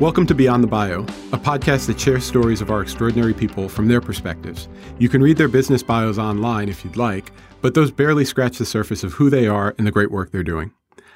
Welcome to Beyond the Bio, a podcast that shares stories of our extraordinary people from their perspectives. You can read their business bios online if you'd like, but those barely scratch the surface of who they are and the great work they're doing.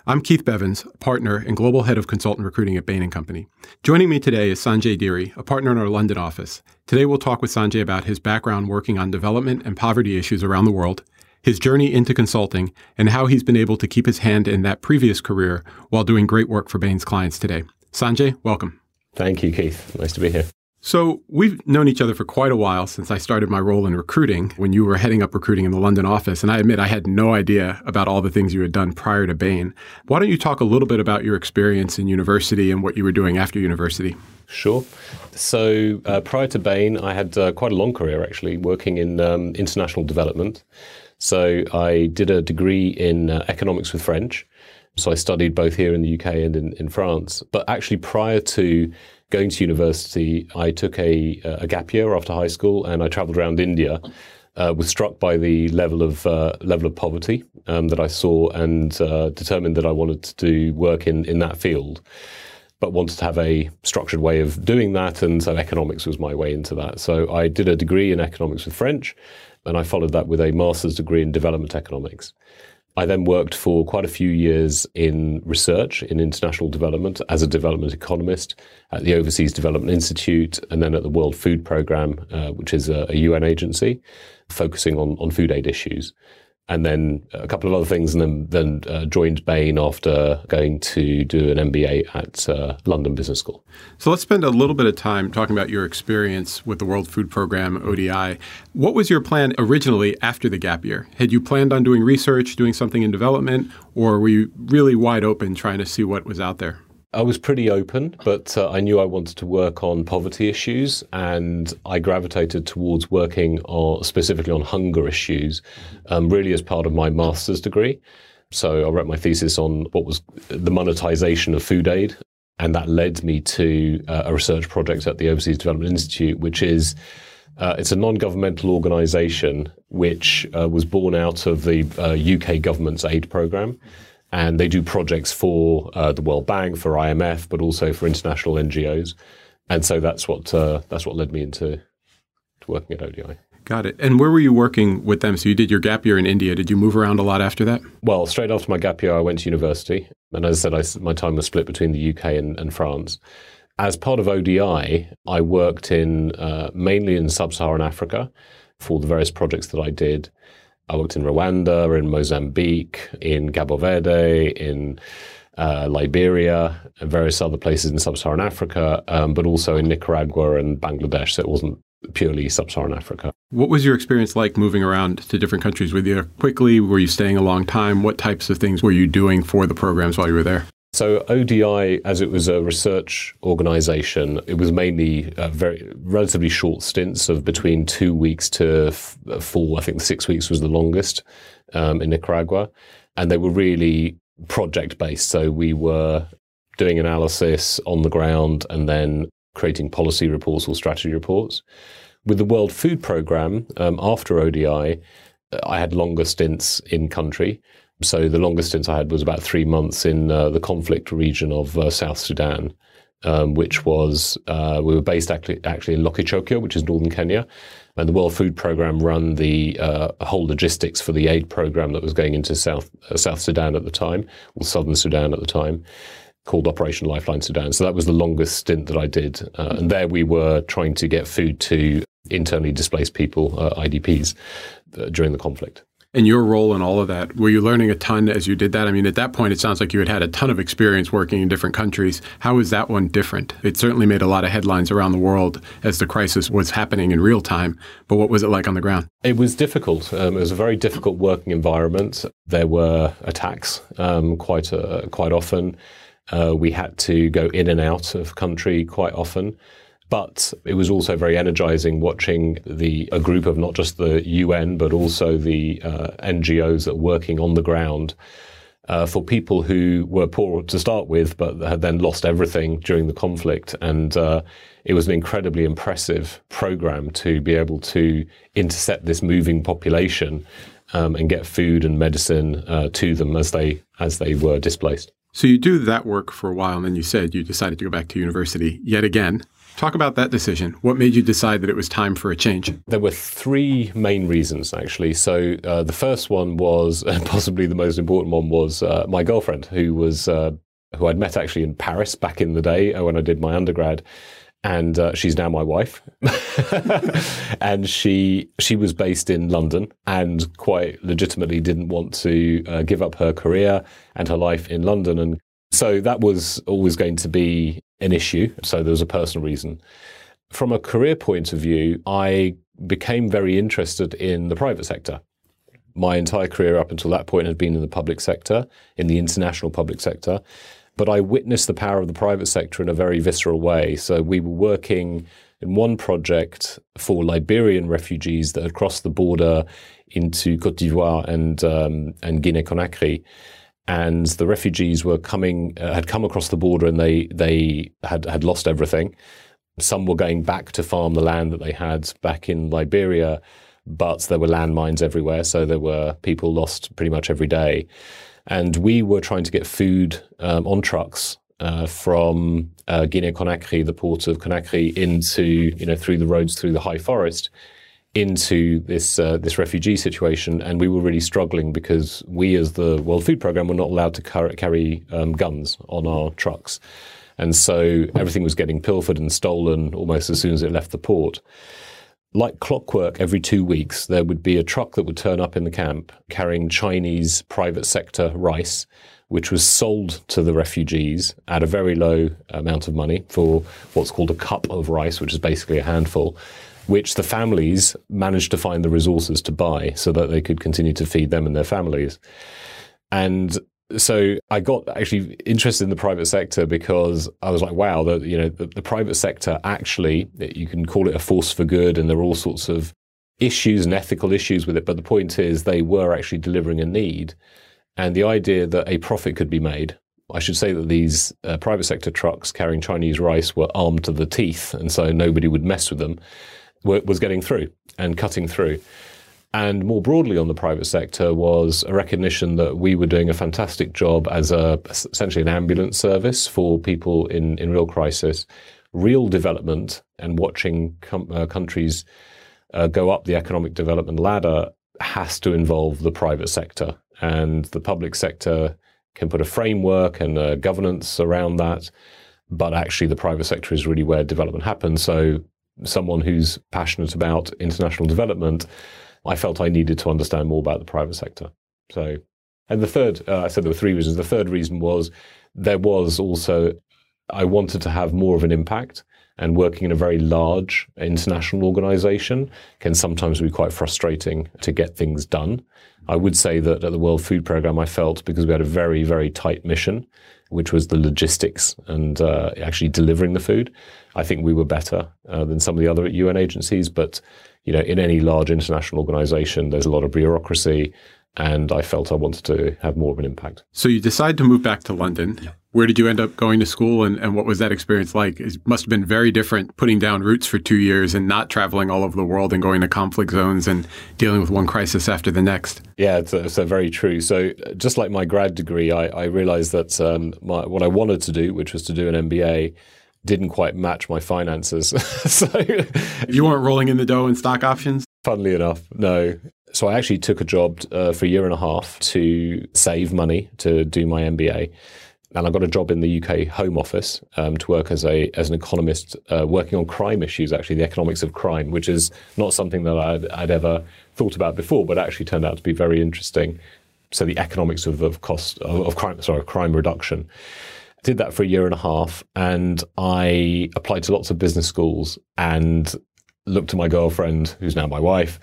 I'm Keith Bevans, partner and global head of consultant recruiting at Bain & Company. Joining me today is Sanjay Dhiri, a partner in our London office. Today we'll talk with Sanjay about his background working on development and poverty issues around the world, his journey into consulting, and how he's been able to keep his hand in that previous career while doing great work for Bain's clients today. Sanjay, welcome. Thank you, Keith. Nice to be here. So, we've known each other for quite a while since I started my role in recruiting when you were heading up recruiting in the London office. And I admit I had no idea about all the things you had done prior to Bain. Why don't you talk a little bit about your experience in university and what you were doing after university? Sure. So, uh, prior to Bain, I had uh, quite a long career actually working in um, international development. So, I did a degree in uh, economics with French. So, I studied both here in the UK and in, in France. But actually, prior to going to university, I took a, a gap year after high school and I traveled around India. Uh, was struck by the level of uh, level of poverty um, that I saw and uh, determined that I wanted to do work in in that field, but wanted to have a structured way of doing that, and so economics was my way into that. So I did a degree in economics with French, and I followed that with a master's degree in development economics. I then worked for quite a few years in research in international development as a development economist at the Overseas Development Institute and then at the World Food Programme, uh, which is a, a, UN agency focusing on, on food aid issues and then a couple of other things, and then then uh, joined Bain after going to do an MBA at uh, London Business School. So let's spend a little bit of time talking about your experience with the World Food Program (ODI). What was your plan originally after the gap year? Had you planned on doing research, doing something in development, or were you really wide open trying to see what was out there? I was pretty open, but uh, I knew I wanted to work on poverty issues, and I gravitated towards working on, specifically on hunger issues, um, really as part of my master's degree. So I wrote my thesis on what was the monetization of food aid, and that led me to uh, a research project at the Overseas Development Institute, which is uh, it's a non-governmental organisation which uh, was born out of the UK uh, government's aid programme and they do projects for uh, the World Bank, for IMF, but also for international NGOs. And so that's what uh, that's what led me into working at ODI. Got it. And where were you working with them? So you did your gap year in India. Did you move around a lot after that? Well, straight after my gap year, I went to university, and as I said, I, my time was split between the UK and, and France. As part of ODI, I worked in uh, mainly in sub-Saharan Africa for the various projects that I did. I worked in Rwanda, in Mozambique, in Cabo Verde, in uh, Liberia, and various other places in sub-Saharan Africa, um, but also in Nicaragua and Bangladesh. So it wasn't purely sub-Saharan Africa. What was your experience like moving around to different countries? Were you quickly? Were you staying a long time? What types of things were you doing for the programs while you were there? So ODI, as it was a research organization, it was mainly very relatively short stints of between two weeks to f- four. I think six weeks was the longest um, in Nicaragua, and they were really project based. So we were doing analysis on the ground and then creating policy reports or strategy reports. With the World Food Programme, um, after ODI, I had longer stints in country. So the longest stint I had was about three months in uh, the conflict region of uh, South Sudan, um, which was uh, we were based actually, actually in Lokichokio, which is northern Kenya, and the World Food Programme run the uh, whole logistics for the aid program that was going into South uh, South Sudan at the time, or Southern Sudan at the time. Called Operation Lifeline Sudan. So that was the longest stint that I did. Uh, and there we were trying to get food to internally displaced people, IDPs, during the conflict and your role in all of that. Were you learning a ton as you did that? I mean, at that point, it sounds like you had had a ton of experience working in different countries. How was that one different? It certainly made a lot of headlines around the world as the crisis was happening in real time. But what was it like on the ground? It was difficult. Um, it was a very difficult working environment. There were attacks um, quite uh, quite often. Uh, we had to go in and out of country quite often. But it was also very energizing watching the a group of not just the UN but also the uh, NGOs that are working on the ground uh, for people who were poor to start with, but had then lost everything during the conflict. And uh, it was an incredibly impressive program to be able to intercept this moving population um, and get food and medicine uh, to them as they as they were displaced. So you do that work for a while, and then you said you decided to go back to university yet again. Talk about that decision. What made you decide that it was time for a change? There were three main reasons, actually. So uh, the first one was, possibly the most important one, was uh, my girlfriend, who was uh, who I'd met actually in Paris back in the day uh, when I did my undergrad and uh, she's now my wife. and she she was based in London and quite legitimately didn't want to give up her career and her life in London, and so that was always going to be an issue. So there was a personal reason. From a career point of view, I became very interested in the private sector. My entire career up until that point had been in the public sector, in the international public sector. But I witnessed the power of the private sector in a very visceral way. So we were working in one project for Liberian refugees that had crossed the border into Cote d'Ivoire and um, and Guinea Conakry, and the refugees were coming uh, had come across the border and they they had had lost everything. Some were going back to farm the land that they had back in Liberia, but there were landmines everywhere, so there were people lost pretty much every day. And we were trying to get food um, on trucks uh, from uh, Guinea Conakry, the port of Conakry, into you know through the roads through the high forest into this uh, this refugee situation, and we were really struggling because we, as the World Food Programme, were not allowed to car- carry um, guns on our trucks, and so everything was getting pilfered and stolen almost as soon as it left the port. Like clockwork, every two weeks, there would be a truck that would turn up in the camp carrying Chinese private sector rice, which was sold to the refugees at a very low amount of money for what's called a cup of rice, which is basically a handful, which the families managed to find the resources to buy so that they could continue to feed them and their families. And so I got actually interested in the private sector because I was like, wow, the, you know, the, the, private sector actually, you can call it a force for good, and there are all sorts of issues and ethical issues with it. But the point is, they were actually delivering a need, and the idea that a profit could be made. I should say that these uh, private sector trucks carrying Chinese rice were armed to the teeth, and so nobody would mess with them. Was getting through and cutting through and more broadly on the private sector was a recognition that we were doing a fantastic job as a essentially an ambulance service for people in, in real crisis, real development, and watching com- uh, countries uh, go up the economic development ladder has to involve the private sector, and the public sector can put a framework and a governance around that, but actually the private sector is really where development happens. So someone who's passionate about international development I felt I needed to understand more about the private sector. So, and the third, uh, I said there were three reasons. The third reason was there was also, I wanted to have more of an impact. And working in a very large international organization can sometimes be quite frustrating to get things done. I would say that at the World Food Programme, I felt because we had a very, very tight mission, which was the logistics and uh, actually delivering the food. I think we were better uh, than some of the other UN agencies, but you know, in any large international organization, there's a lot of bureaucracy, and I felt I wanted to have more of an impact. So you decide to move back to London. Yeah. Where did you end up going to school, and, and what was that experience like? It must have been very different putting down roots for two years and not traveling all over the world and going to conflict zones and dealing with one crisis after the next. Yeah, it's, it's very true. So just like my grad degree, I, I realized that um, my, what I wanted to do, which was to do an MBA, didn't quite match my finances. so you weren't rolling in the dough in stock options. Funnily enough, no. So I actually took a job uh, for a year and a half to save money to do my MBA, and I got a job in the UK Home Office um, to work as a as an economist uh, working on crime issues, actually the economics of crime, which is not something that I'd, I'd, ever thought about before, but actually turned out to be very interesting. So the economics of, of cost of, of crime, sorry, crime reduction did that for a year and a half and I applied to lots of business schools and looked to my girlfriend, who's now my wife,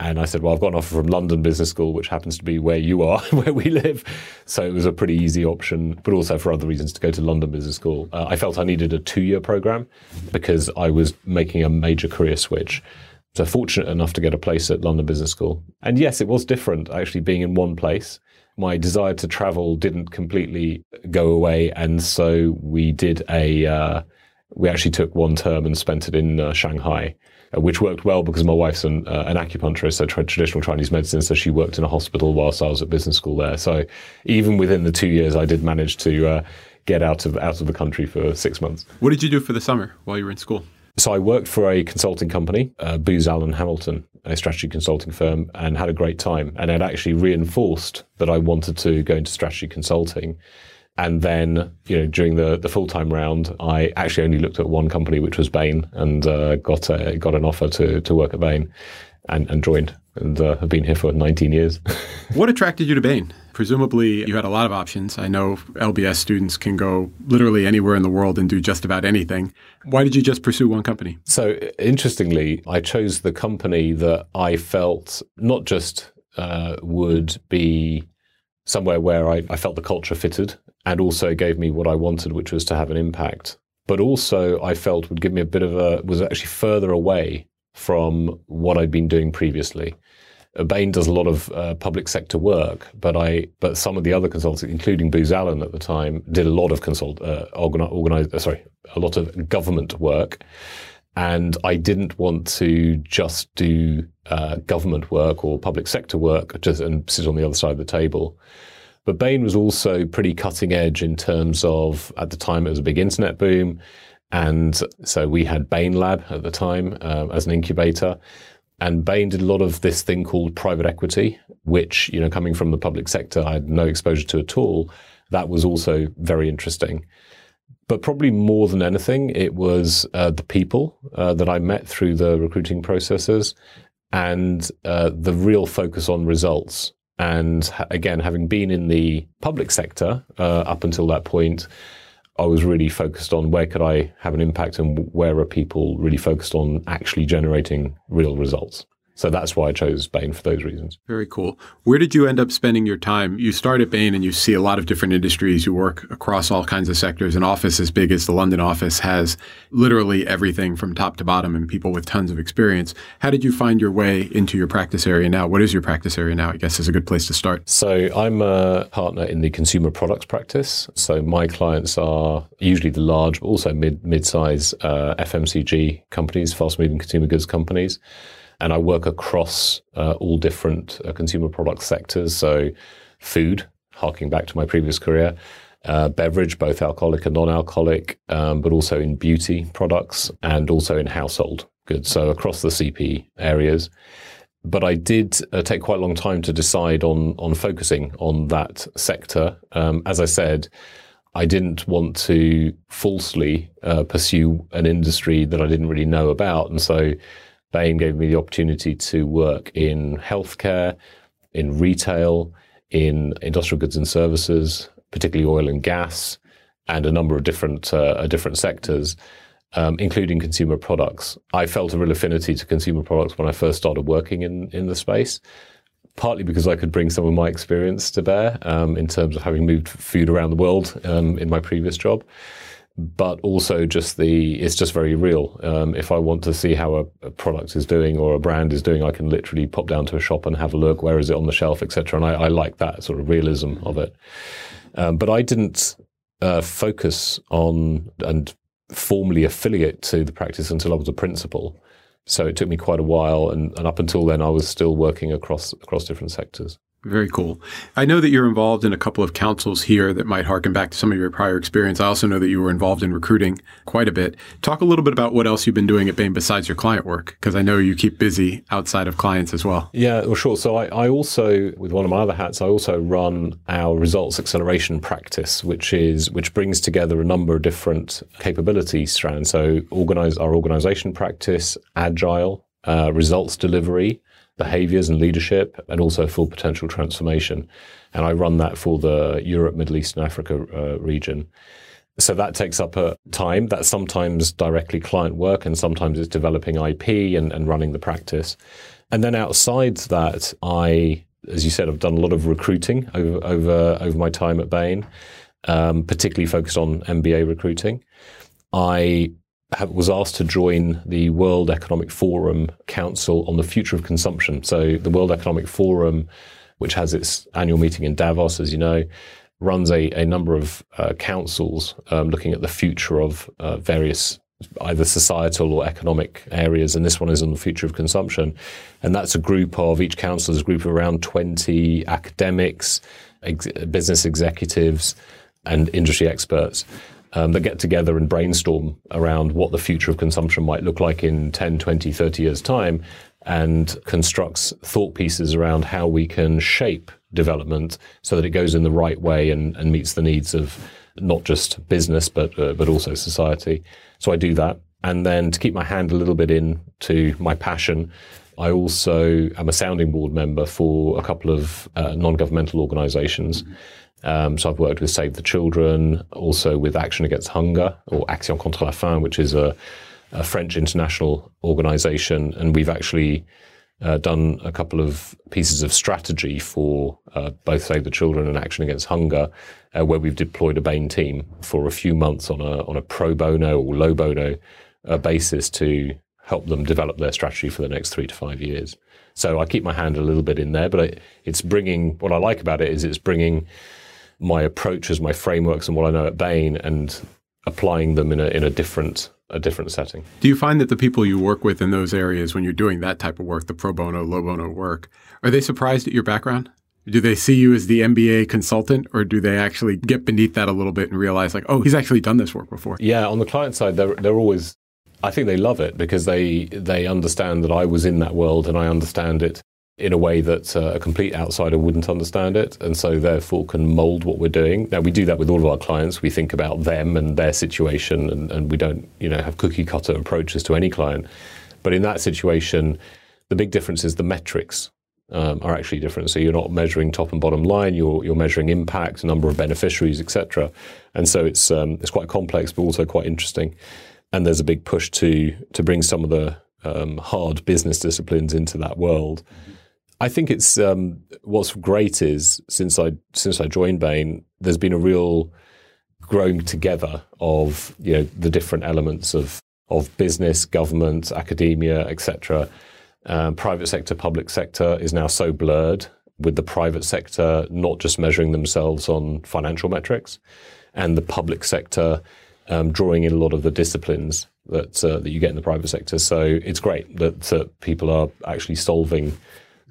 and I said, Well, I've got an offer from London Business School, which happens to be where you are, where we live. So it was a pretty easy option, but also for other reasons to go to London Business School. Uh, I felt I needed a two year program because I was making a major career switch. So fortunate enough to get a place at London Business School. And yes, it was different actually being in one place my desire to travel didn't completely go away, and so we did a. Uh, we actually took one term and spent it in uh, Shanghai. Uh, which worked well because my wife's an, uh, an acupuncturist, so tra- traditional Chinese medicine. So she worked in a hospital whilst I was at business school there. So even within the two years, I did manage to uh, get out of out of the country for six months. What did you do for the summer while you were in school? So I worked for a consulting company, uh, Booz Allen Hamilton, a strategy consulting firm, and had a great time. And it actually reinforced that I wanted to go into strategy consulting. And then, you know, during the, the full time round, I actually only looked at one company, which was Bain, and uh, got a, got an offer to to work at Bain, and, and joined, and uh, have been here for 19 years. what attracted you to Bain? Presumably, you had a lot of options. I know LBS students can go literally anywhere in the world and do just about anything. Why did you just pursue one company? So, interestingly, I chose the company that I felt not just uh, would be somewhere where I, I felt the culture fitted and also gave me what I wanted, which was to have an impact. But also, I felt would give me a bit of a, was actually further away from what I'd been doing previously. Bain does a lot of uh, public sector work, but I, but some of the other consultants, including Booz Allen at the time, did a lot of consult, uh, organize, uh, sorry, a lot of government work. And I didn't want to just do uh, government work or public sector work just and sit on the other side of the table. But Bain was also pretty cutting edge in terms of, at the time, it was a big internet boom. And so we had Bain Lab at the time uh, as an incubator. And Bain did a lot of this thing called private equity, which, you know, coming from the public sector, I had no exposure to at all. That was also very interesting. But probably more than anything, it was uh, the people uh, that I met through the recruiting processes and uh, the real focus on results. And again, having been in the public sector uh, up until that point, I was really focused on where could I have an impact and where are people really focused on actually generating real results. So that's why I chose Bain for those reasons. Very cool. Where did you end up spending your time? You start at Bain and you see a lot of different industries. You work across all kinds of sectors. An office as big as the London office has literally everything from top to bottom and people with tons of experience. How did you find your way into your practice area now? What is your practice area now? I guess is a good place to start. So I'm a partner in the consumer products practice. So my clients are usually the large, but also mid mid-size uh, FMCG companies, fast-moving consumer goods companies and I work across uh, all different uh, consumer product sectors. So, food, harking back to my previous career, uh, beverage, both alcoholic and non-alcoholic, um, but also in beauty products and also in household goods. So across the CP areas. But I did uh, take quite a long time to decide on on focusing on that sector. Um, as I said. I didn't want to falsely uh, pursue an industry that I didn't really know about. And so Bain gave me the opportunity to work in healthcare, in retail, in industrial goods and services, particularly oil and gas, and a number of different uh, different sectors, um, including consumer products. I felt a real affinity to consumer products when I first started working in in the space. Partly because I could bring some of my experience to bear um, in terms of having moved food around the world um, in my previous job, but also just the it's just very real. Um, if I want to see how a, a, product is doing or a brand is doing, I can literally pop down to a shop and have a look. Where is it on the shelf, etc. And I, I, like that sort of realism of it. Um, but I didn't uh, focus on and formally affiliate to the practice until I was a principal. So it took me quite a while, and, and up until then, I was still working across across different sectors. Very cool. I know that you're involved in a couple of councils here that might harken back to some of your prior experience. I also know that you were involved in recruiting quite a bit. Talk a little bit about what else you've been doing at Bain besides your client work, because I know you keep busy outside of clients as well. Yeah, well, sure. So I, I also, with one of my other hats, I also run our results acceleration practice, which is which brings together a number of different capability strands. So organize our organization practice, agile, uh, results delivery behaviors and leadership, and also full potential transformation. And I run that for the Europe, Middle East, and Africa uh, region. So that takes up a time. That's sometimes directly client work, and sometimes it's developing IP and, and running the practice. And then outside that, I, as you said, I've done a lot of recruiting over over over my time at Bain, um, particularly focused on MBA recruiting. I was asked to join the World Economic Forum Council on the Future of Consumption. So, the World Economic Forum, which has its annual meeting in Davos, as you know, runs a, a number of uh, councils um, looking at the future of uh, various either societal or economic areas, and this one is on the future of consumption. And that's a group of each council is a group of around 20 academics, ex- business executives, and industry experts um, that get together and brainstorm around what the future of consumption might look like in 10, 20, 30 years' time and constructs thought pieces around how we can shape development so that it goes in the right way and, and meets the needs of not just business but uh, but also society. So I do that, and then to keep my hand a little bit in to my passion, I also am a sounding board member for a couple of uh, non-governmental organisations. Mm-hmm. Um, so I've worked with Save the Children, also with Action Against Hunger or Action contre la faim, which is a, a French international organisation, and we've actually uh, done a couple of pieces of strategy for uh, both Save the Children and Action Against Hunger, uh, where we've deployed a Bain team for a few months on a on a pro bono or low bono uh, basis to help them develop their strategy for the next three to five years. So I keep my hand a little bit in there, but it's bringing what I like about it is it's bringing my approaches, my frameworks, and what I know at Bain, and applying them in a in a different a different setting. Do you find that the people you work with in those areas when you're doing that type of work, the pro bono, low bono work, are they surprised at your background? Do they see you as the MBA consultant, or do they actually get beneath that a little bit and realize, like, oh, he's actually done this work before? Yeah, on the client side, they're they're always. I think they love it because they they understand that I was in that world and I understand it in a way that uh, a complete outsider wouldn't understand it, and so therefore can mold what we're doing. Now we do that with all of our clients. We think about them and their situation, and, and we don't, you know, have cookie cutter approaches to any client. But in that situation, the big difference is the metrics um, are actually different. So you're not measuring top and bottom line. You're you're measuring impact, number of beneficiaries, etc. And so it's um, it's quite complex, but also quite interesting. And there's a big push to to bring some of the um, hard business disciplines into that world. Mm-hmm I think it's um, what's great is since I since I joined Bain, there's been a real growing together of you know the different elements of of business, government, academia, etc. Um, private sector, public sector is now so blurred with the private sector not just measuring themselves on financial metrics, and the public sector um, drawing in a lot of the disciplines that uh, that you get in the private sector. So it's great that uh, people are actually solving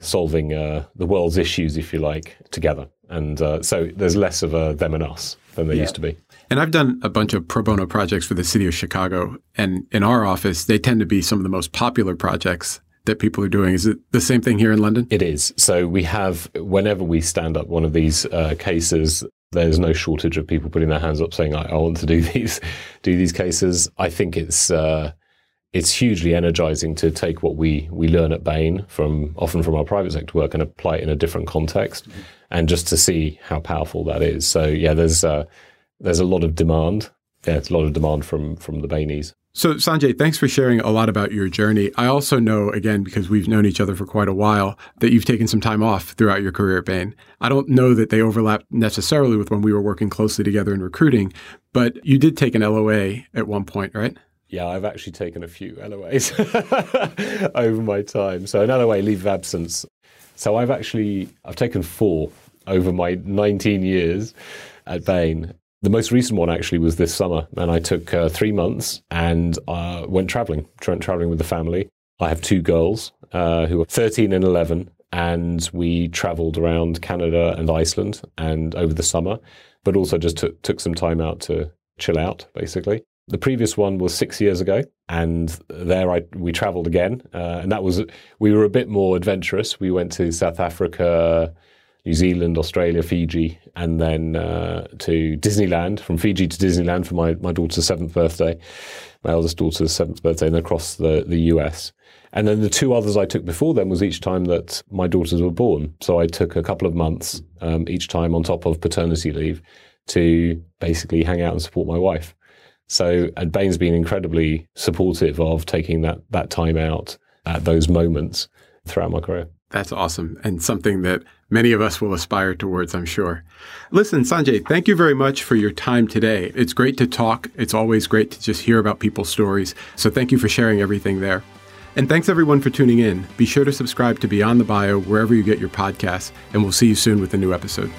solving uh, the world's issues, if you like, together. And uh, so there's less of a them and us than there yeah. used to be. And I've done a bunch of pro bono projects for the city of Chicago. And in our office, they tend to be some of the most popular projects that people are doing. Is it the same thing here in London? It is. So we have, whenever we stand up one of these uh, cases, there's no shortage of people putting their hands up saying, I, I, want to do these, do these cases. I think it's, uh, it's hugely energizing to take what we we learn at Bain from often from our private sector work and apply it in a different context, mm-hmm. and just to see how powerful that is. So yeah, there's uh, there's a lot of demand. Yeah, it's a lot of demand from from the Bainies. So Sanjay, thanks for sharing a lot about your journey. I also know, again, because we've known each other for quite a while, that you've taken some time off throughout your career at Bain. I don't know that they overlap necessarily with when we were working closely together in recruiting, but you did take an LOA at one point, right? Yeah, I've actually taken a few LOAs over my time. So an LOA, leave of absence. So I've actually I've taken four over my 19 years at Bain. The most recent one actually was this summer, and I took uh, three months and uh, went traveling, went traveling with the family. I have two girls uh, who are 13 and 11, and we traveled around Canada and Iceland and over the summer, but also just took, took some time out to chill out, basically. The previous one was six years ago, and there I, we travelled again, uh, and that was we were a bit more adventurous. We went to South Africa, New Zealand, Australia, Fiji, and then uh, to Disneyland. From Fiji to Disneyland for my, my daughter's seventh birthday, my eldest daughter's seventh birthday, and across the the US. And then the two others I took before then was each time that my daughters were born. So I took a couple of months um, each time on top of paternity leave to basically hang out and support my wife. So, and Bain's been incredibly supportive of taking that that time out at those moments throughout my career. That's awesome, and something that many of us will aspire towards, I'm sure. Listen, Sanjay, thank you very much for your time today. It's great to talk. It's always great to just hear about people's stories. So, thank you for sharing everything there. And thanks everyone for tuning in. Be sure to subscribe to Beyond the Bio wherever you get your podcasts, and we'll see you soon with a new episode.